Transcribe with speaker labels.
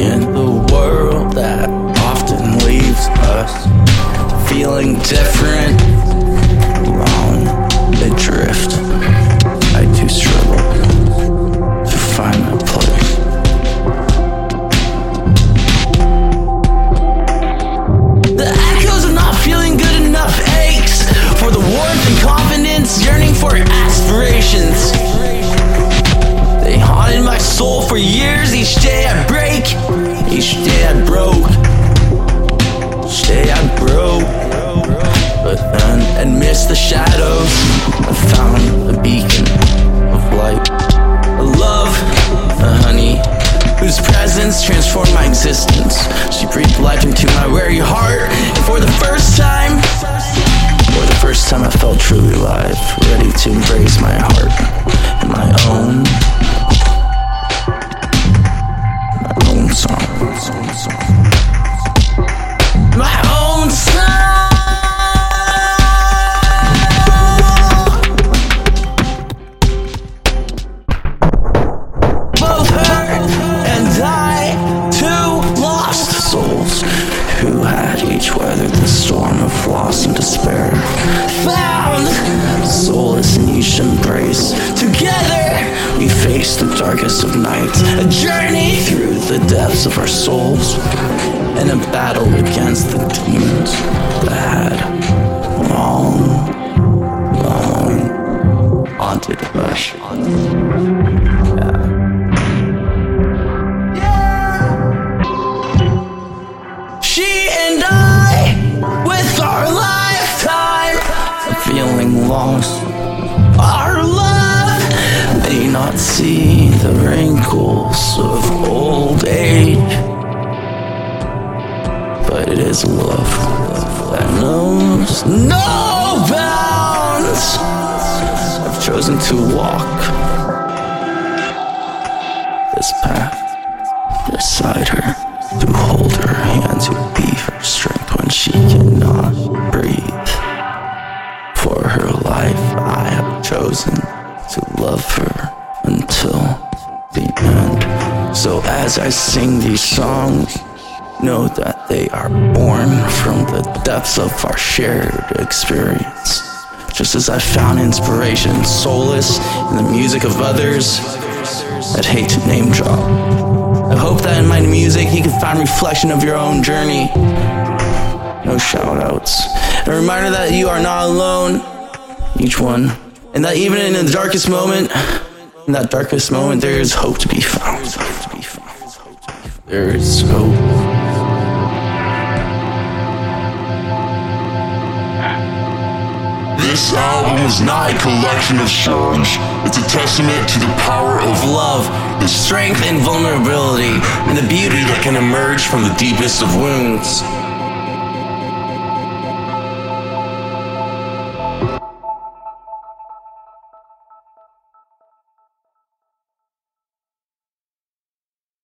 Speaker 1: in the world that often leaves us feeling different, alone, adrift. I do struggle to find my place. The echoes of not feeling good enough aches for the warmth and confidence yearning for aspirations. They haunted my soul for years. The shadows, I found a beacon of light, a love, a honey, whose presence transformed my existence. She breathed life into my weary heart, and for the first time, for the first time, I felt truly alive, ready to embrace my heart face the darkest of nights. A journey through the depths of our souls. And a battle against the demons that had long, long haunted us. She and I, with our lifetime, feeling lost. See the wrinkles of old age, but it is love that knows no bounds. I've chosen to walk this path beside her, to hold her hand, to be her strength when she cannot breathe. For her life, I have chosen to love her. So as I sing these songs, know that they are born from the depths of our shared experience. Just as I found inspiration solace in the music of others, I'd hate to name drop. I hope that in my music you can find reflection of your own journey. No shout outs. A reminder that you are not alone, each one. And that even in the darkest moment, in that darkest moment, there is hope to be found. There is hope.
Speaker 2: This album is not a collection of songs. It's a testament to the power
Speaker 1: of love, the strength and vulnerability, and the beauty that can emerge from the deepest of wounds.